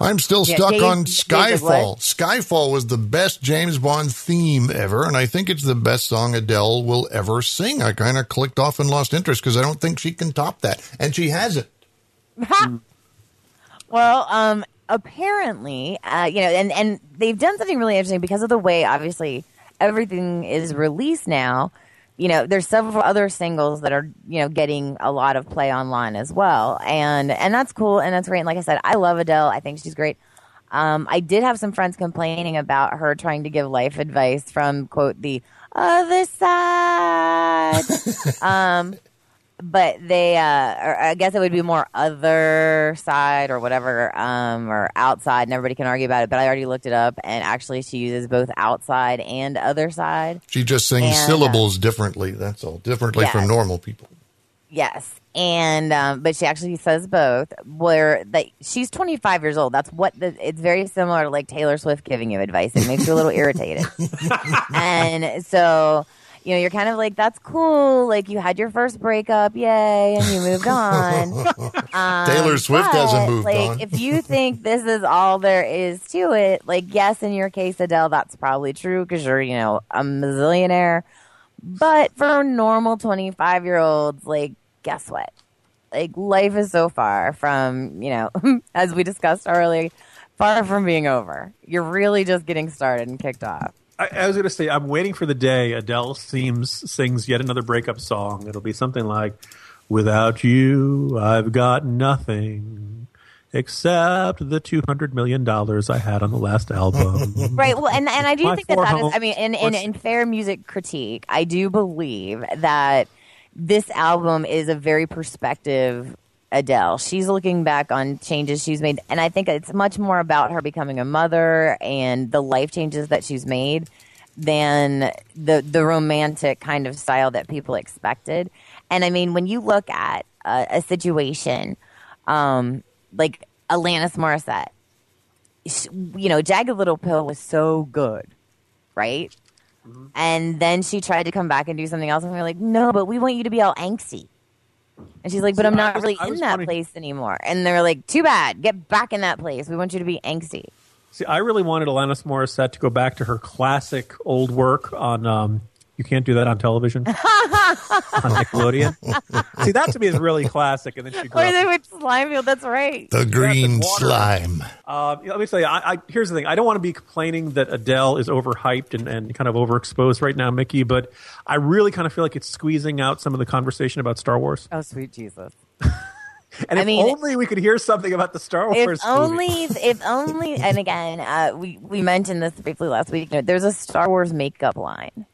I'm still Yeah, stuck Dave- on Skyfall. Skyfall was the best James Bond theme ever, and I think it's the best song Adele will ever sing. I kind of clicked off and lost interest because I don't think she can top that, and she hasn't. Well, um, apparently, uh, you know, and, and they've done something really interesting because of the way, obviously, everything is released now. You know, there's several other singles that are, you know, getting a lot of play online as well, and and that's cool and that's great. And like I said, I love Adele. I think she's great. Um, I did have some friends complaining about her trying to give life advice from quote the other side. um, but they, uh, or I guess it would be more other side or whatever, um, or outside, and everybody can argue about it. But I already looked it up, and actually, she uses both outside and other side. She just sings And, uh, syllables differently. That's all, differently Yes. from normal people. Yes, and um, but she actually says both. Where that she's 25 years old. That's what the, it's very similar to like Taylor Swift giving you advice. It makes you a little irritated, and so you know you're kind of like that's cool. Like you had your first breakup, yay, and you moved on. Um, Taylor Swift hasn't but, moved like, on. if you think this is all there is to it, like yes, in your case, Adele, that's probably true because you're you know a millionaire. But for normal 25 year olds, like, guess what? Like, life is so far from, you know, as we discussed earlier, far from being over. You're really just getting started and kicked off. I, I was going to say, I'm waiting for the day Adele seems sings yet another breakup song. It'll be something like, "Without you, I've got nothing except the two hundred million dollars I had on the last album." Right. Well, and, and I do My think that that is, I mean, in, in, in fair music critique, I do believe that this album is a very perspective Adele. She's looking back on changes she's made, and I think it's much more about her becoming a mother and the life changes that she's made than the the romantic kind of style that people expected. And I mean, when you look at a, a situation um, like Alanis Morissette, sh- you know, Jagged Little Pill was so good, right? And then she tried to come back and do something else, and we are like, no, but we want you to be all angsty. And she's like, but See, I'm not was- really in that wanting- place anymore. And they're like, too bad, get back in that place. We want you to be angsty. See, I really wanted Alanis Morissette to go back to her classic old work on. Um, you can't do that on television on Nickelodeon. See, that to me is really classic. And then she grew Or up they would Slimefield. That's right. The green water. slime. Uh, let me tell you, I, I, here's the thing. I don't want to be complaining that Adele is overhyped and, and kind of overexposed right now, Mickey, but I really kind of feel like it's squeezing out some of the conversation about Star Wars. Oh, sweet Jesus. And I if mean- only we could hear something about the Star Wars If movie. only, if only, and again, uh, we we mentioned this briefly last week. You know, there's a Star Wars makeup line.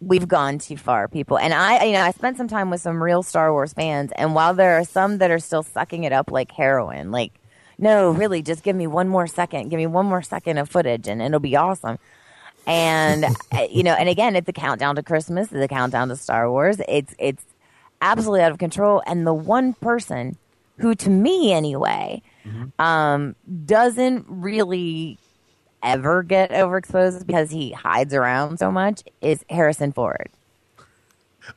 We've gone too far, people. And I, you know, I spent some time with some real Star Wars fans, and while there are some that are still sucking it up like heroin, like, no, really, just give me one more second, give me one more second of footage, and it'll be awesome. And uh, you know, and again, it's the countdown to Christmas, it's the countdown to Star Wars. It's it's absolutely out of control. And the one person who, to me anyway, um, doesn't really ever get overexposed because he hides around so much is Harrison Ford.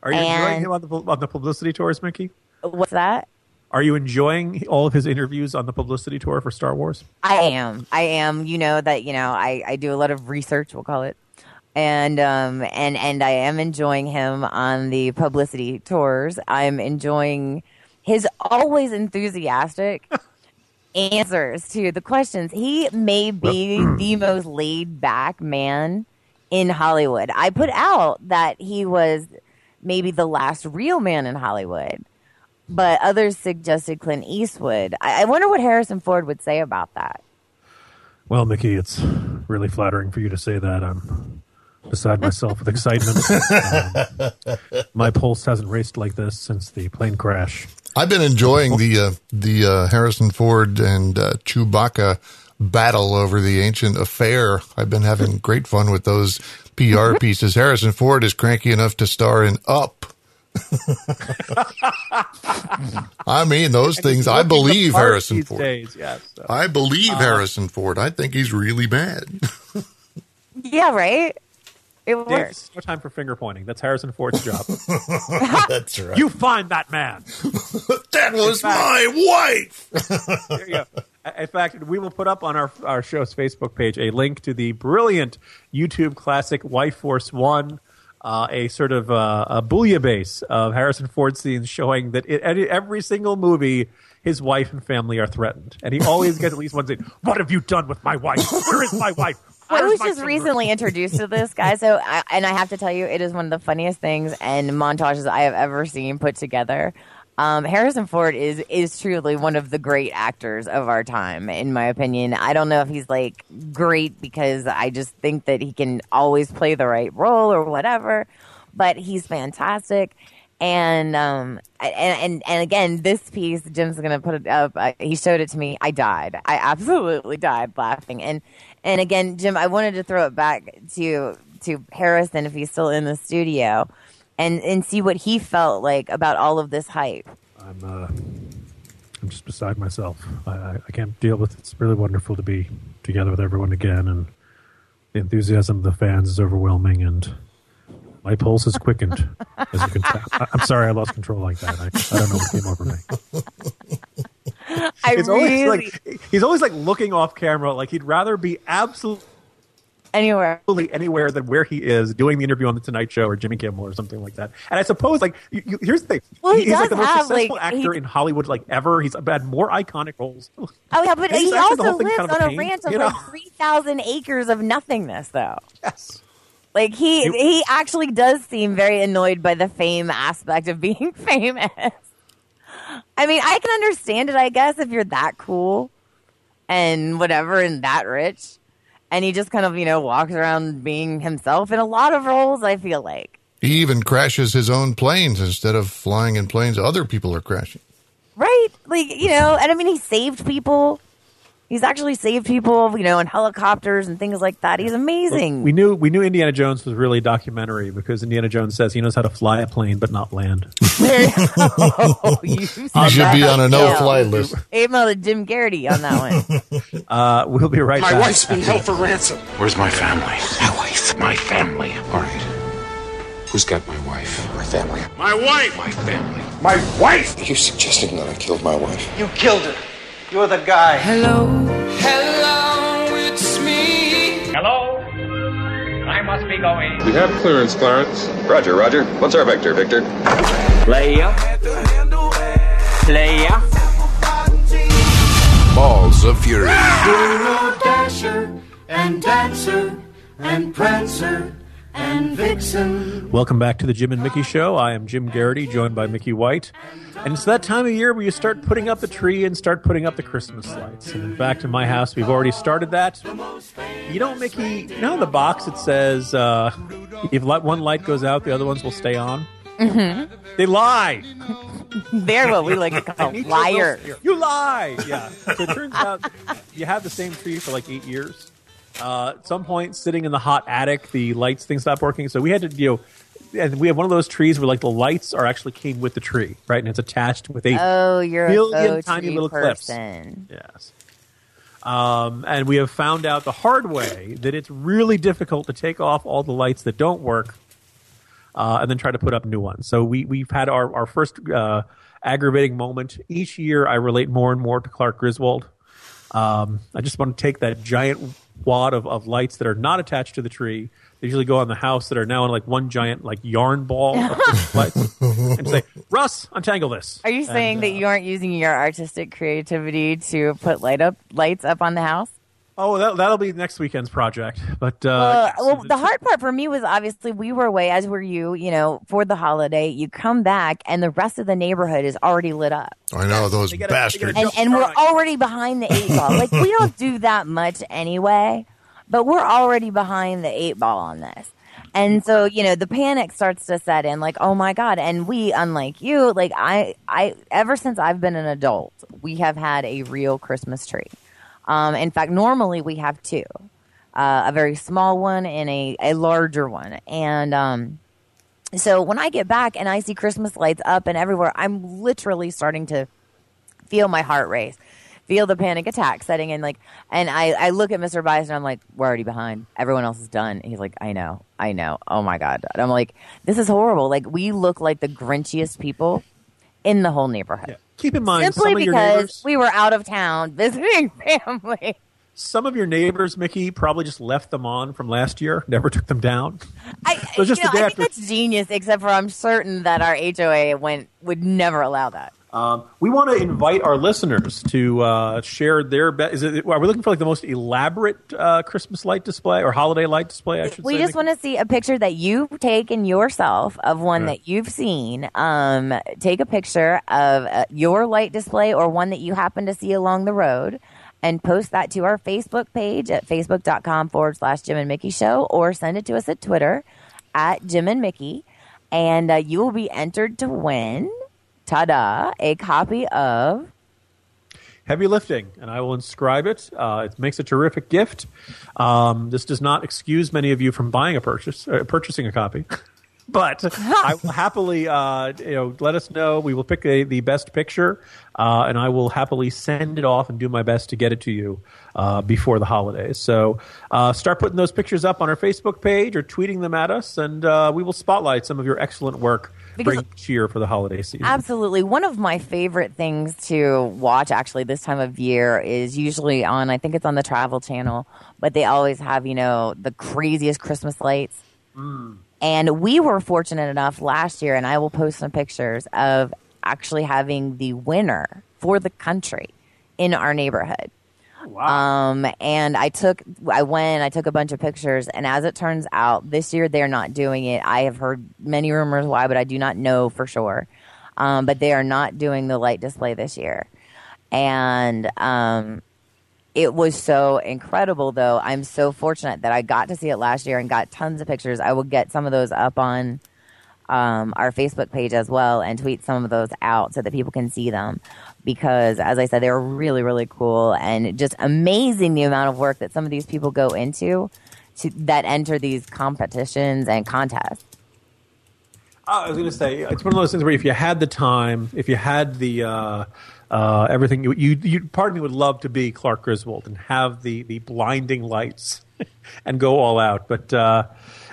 Are you enjoying and- him on the, on the publicity tours, Mickey? What's that? Are you enjoying all of his interviews on the publicity tour for Star Wars? I am. I am. You know that. You know, I, I do a lot of research. We'll call it, and um and and I am enjoying him on the publicity tours. I'm enjoying his always enthusiastic answers to the questions. He may be the most laid back man in Hollywood. I put out that he was maybe the last real man in Hollywood. But others suggested Clint Eastwood. I, I wonder what Harrison Ford would say about that. Well, Mickey, it's really flattering for you to say that. I'm beside myself with excitement. Um, my pulse hasn't raced like this since the plane crash. I've been enjoying the uh, the uh, Harrison Ford and uh, Chewbacca battle over the ancient affair. I've been having great fun with those PR pieces. Harrison Ford is cranky enough to star in Up. I mean, those things. I believe Harrison Ford. Days, yes, so. I believe Uh, Harrison Ford. I think he's really bad. Yeah, right. It Dave, works. it's no time for finger pointing. That's Harrison Ford's job. That's right. You find that man. that was fact- my wife. There you go. In fact, we will put up on our our show's Facebook page a link to the brilliant YouTube classic Wife Force One, uh, a sort of uh, a bouillabaisse of Harrison Ford scenes showing that in every- every single movie, his wife and family are threatened, and he always gets at least one saying, "What have you done with my wife? Where is my wife?" I was just recently introduced to this guy, so I, and I have to tell you, it is one of the funniest things and montages I have ever seen put together. Um, Harrison Ford is is truly one of the great actors of our time, in my opinion. I don't know if he's like great because I just think that he can always play the right role or whatever, but he's fantastic. And um and and and again, this piece, Jim's gonna put it up. I, he showed it to me. I died. I absolutely died laughing. And and again, Jim, I wanted to throw it back to to Harrison if he's still in the studio, and and see what he felt like about all of this hype. I'm uh, I'm just beside myself. I, I, I can't deal with it. It's really wonderful to be together with everyone again, and the enthusiasm of the fans is overwhelming, and my pulse has quickened. as you can tell. I, I'm sorry I lost control like that. I, I don't know what came over me. I It's really always like he's always like looking off camera, like he'd rather be absolutely anywhere anywhere than where he is doing the interview on the Tonight Show or Jimmy Kimmel or something like that. And I suppose like you, you, here's the thing: Well, he he's like the most have, successful like, actor he- in Hollywood like ever. He's had more iconic roles. Oh yeah, but he also lives kind of on a pain, ranch of you like three thousand acres of nothingness, though. Yes. Like he he actually does seem very annoyed by the fame aspect of being famous. I mean, I can understand it, I guess, if you're that cool and whatever and that rich. And he just kind of, you know, walks around being himself in a lot of roles, I feel like. He even crashes his own planes instead of flying in planes other people are crashing. Right? Like, you know, and I mean, he saved people. He's actually saved people, you know, in helicopters and things like that. He's amazing. We knew we knew Indiana Jones was really a documentary because Indiana Jones says he knows how to fly a plane but not land. oh, you He said should that. be on a Yeah. no-fly list. Email to Jim Geraghty on that one. Uh, we'll be right My back. My wife's been held for ransom. Where's my family? My wife. My family. All right. Who's got my wife? My family. My wife. My family. My wife. Are you suggesting that I killed my wife? You killed her. You're the guy. Hello, hello, it's me. Hello? I must be going. We have clearance, Clarence. Roger, Roger. What's our vector, Victor? Player. Player. Balls of Fury. Hero Dasher and Dancer and Prancer and Vixen. Welcome back to the Jim and Mickey Show. I am Jim Geraghty, joined by Mickey White. And it's that time of year where you start putting up the tree and start putting up the Christmas lights. And in fact, in my house, we've already started that. You know, Mickey, you know in the box it says uh, if one light goes out, the other ones will stay on? Mm-hmm. They lie. They're what we like to call liars. You lie. Yeah. So it turns out you have the same tree for like eight years. Uh, at some point, sitting in the hot attic, the lights thing stopped working. So we had to, you know, and we have one of those trees where like the lights are actually came with the tree, right? And it's attached with a Oh, you're a million faux tiny little clips. person. Yes. Um, and we have found out the hard way that it's really difficult to take off all the lights that don't work uh, and then try to put up new ones. So we, we've had our, our first uh, aggravating moment. Each year, I relate more and more to Clark Griswold. Um, I just want to take that giant wad of, of lights that are not attached to the tree. They usually go on the house that are now in like one giant like yarn ball of lights, and say, "Russ, untangle this." Are you saying And, that uh, you aren't using your artistic creativity to put light up lights up on the house? Oh, that, that'll be next weekend's project. But uh, Uh, well, the hard part for me was obviously we were away, as were you. You know, for the holiday, you come back and the rest of the neighborhood is already lit up, I know those They gotta- they gotta bastards. and and we're already behind the eight ball. like we don't do that much anyway, but we're already behind the eight ball on this. And so, you know, the panic starts to set in like, oh my God. And we, unlike you, like I, I, ever since I've been an adult, we have had a real Christmas tree. Um, in fact, normally we have two, uh, a very small one and a, a larger one. And um, so when I get back and I see Christmas lights up and everywhere, I'm literally starting to feel my heart race, feel the panic attack setting in. Like, and I, I look at Mr. Bias and I'm like, we're already behind. Everyone else is done. He's like, I know, I know. Oh my god. And I'm like, this is horrible. Like, we look like the grinchiest people in the whole neighborhood. Keep in mind, Simply some of your because we were out of town visiting family. some of your neighbors, Mickey, probably just left them on from last year, never took them down. I, So just you know, I after- think that's genius. Except for I'm certain that our HOA went would never allow that. Um, we want to invite our listeners to uh, share their. Be- is it? Are we looking for like the most elaborate uh, Christmas light display or holiday light display? I should We say. just want to see a picture that you've taken yourself of one Yeah. that you've seen. Um, take a picture of uh, your light display or one that you happen to see along the road and post that to our Facebook page at facebook.com forward slash Jim and Mickey Show or send it to us at Twitter at Jim and Mickey. And uh, you will be entered to win, ta da, a copy of heavy lifting, and I will inscribe it. Uh, it makes a terrific gift. Um, this does not excuse many of you from buying a purchase, uh, purchasing a copy. But I will happily, uh, you know, let us know. We will pick a, the best picture, uh, and I will happily send it off and do my best to get it to you uh, before the holidays. So uh, start putting those pictures up on our Facebook page or tweeting them at us, and we will spotlight some of your excellent work. Because- Bring cheer for the holiday season. Absolutely. One of my favorite things to watch actually this time of year is usually on, I think it's on the Travel Channel, but they always have, you know, the craziest Christmas lights. Mm. And we were fortunate enough last year, and I will post some pictures of actually having the winner for the country in our neighborhood. Um, and I took, I went, I took a bunch of pictures, and as it turns out, this year they're not doing it. I have heard many rumors why, but I do not know for sure. Um, but they are not doing the light display this year, and um, it was so incredible. Though I'm so fortunate that I got to see it last year and got tons of pictures. I will get some of those up on um, our Facebook page as well and tweet some of those out so that people can see them. Because, as I said, they're really, really cool and just amazing the amount of work that some of these people go into to, that enter these competitions and contests. Oh, I was going to say it's one of those things where if you had the time, if you had the uh, uh, everything, you, you, you part of me would love to be Clark Griswold and have the the blinding lights and go all out. But uh,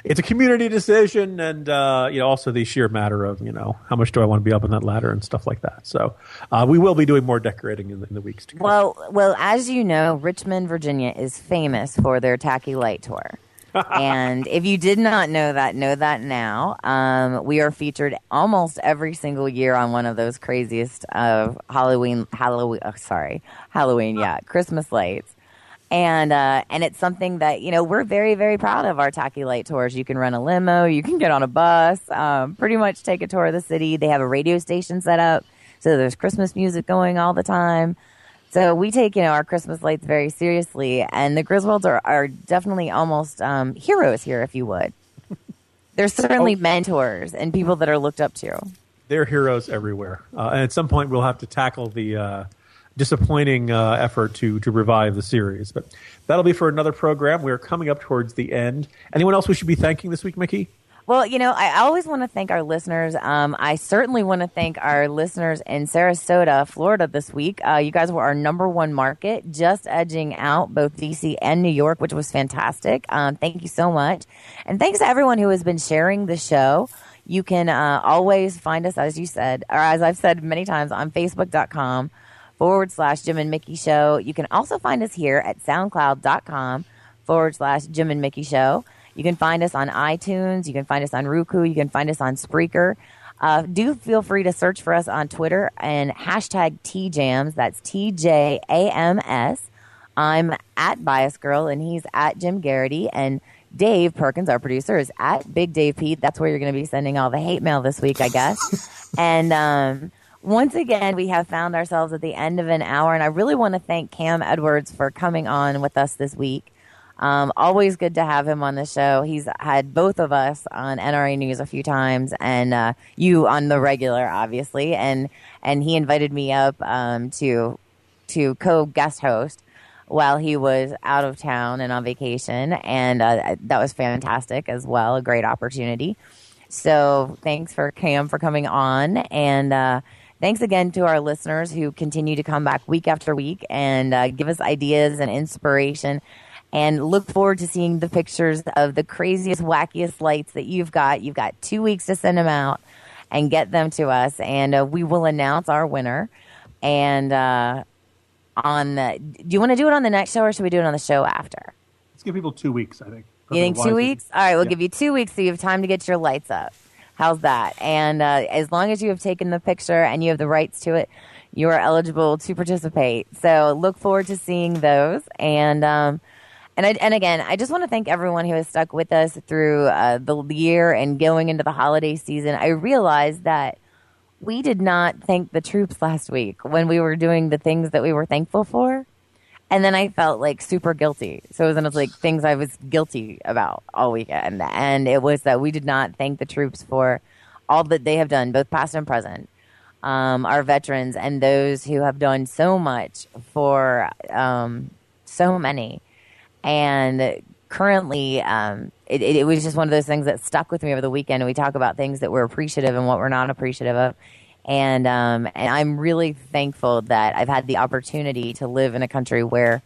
it's a community decision, and uh, you know also the sheer matter of you know how much do I want to be up on that ladder and stuff like that. So uh, we will be doing more decorating in the, in the weeks to come. Well, well, as you know, Richmond, Virginia is famous for their tacky light tour. and if you did not know that, know that now. Um, we are featured almost every single year on one of those craziest of Halloween, Halloween. Oh, sorry, Halloween. Yeah, Christmas lights. And uh, and it's something that you know we're very very proud of our tacky light tours. You can run a limo, you can get on a bus, um, pretty much take a tour of the city. They have a radio station set up, so there's Christmas music going all the time. So we take, you know, our Christmas lights very seriously, and the Griswolds are, are definitely almost um, heroes here, if you would. They're certainly mentors and people that are looked up to. They're heroes everywhere, uh, and at some point we'll have to tackle the uh, disappointing uh, effort to to revive the series. But that'll be for another program. We're coming up towards the end. Anyone else we should be thanking this week, Mickey? Well, you know, I always want to thank our listeners. Um, I certainly want to thank our listeners in Sarasota, Florida this week. Uh, you guys were our number one market, just edging out both DC and New York, which was fantastic. Um, thank you so much. And thanks to everyone who has been sharing the show. You can uh, always find us, as you said, or as I've said many times, on Facebook.com forward slash Jim and Mickey Show. You can also find us here at SoundCloud.com forward slash Jim and Mickey Show. You can find us on iTunes. You can find us on Roku. You can find us on Spreaker. Uh, do feel free to search for us on Twitter and hashtag TJAMS. That's T J A M S. I'm at Bias Girl and he's at Jim Geraghty. And Dave Perkins, our producer, is at Big Dave Pete. That's where you're going to be sending all the hate mail this week, I guess. and um, once again, we have found ourselves at the end of an hour. And I really want to thank Cam Edwards for coming on with us this week. Um, always good to have him on the show. He's had both of us on NRA News a few times, and uh, you on the regular, obviously. And and he invited me up um, to to co guest host while he was out of town and on vacation, and uh, that was fantastic as well. A great opportunity. So thanks for Cam for coming on, and uh, thanks again to our listeners who continue to come back week after week and uh, give us ideas and inspiration. And look forward to seeing the pictures of the craziest, wackiest lights that you've got. You've got two weeks to send them out and get them to us, and uh, we will announce our winner. And uh, on the, do you want to do it on the next show, or should we do it on the show after? Let's give people two weeks. I think. You think two weeks? All right, we'll Yeah. give you two weeks so you have time to get your lights up. How's that? And uh, as long as you have taken the picture and you have the rights to it, you are eligible to participate. So look forward to seeing those. And um, and I, and again, I just want to thank everyone who has stuck with us through uh, the year and going into the holiday season. I realized that we did not thank the troops last week when we were doing the things that we were thankful for. And then I felt like super guilty. So it was one of like things I was guilty about all weekend. And it was that we did not thank the troops for all that they have done, both past and present. Um, our veterans and those who have done so much for um, so many. And currently, um, it, it, it was just one of those things that stuck with me over the weekend. We talk about things that we're appreciative and what we're not appreciative of. And um, and I'm really thankful that I've had the opportunity to live in a country where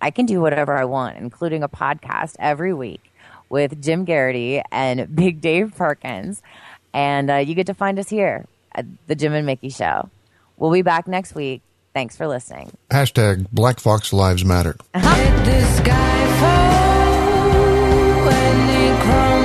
I can do whatever I want, including a podcast every week with Jim Geraghty and Big Dave Perkins. And uh, you get to find us here at the Jim and Mickey Show. We'll be back next week. Thanks for listening. Hashtag Black Fox Lives Matter. Let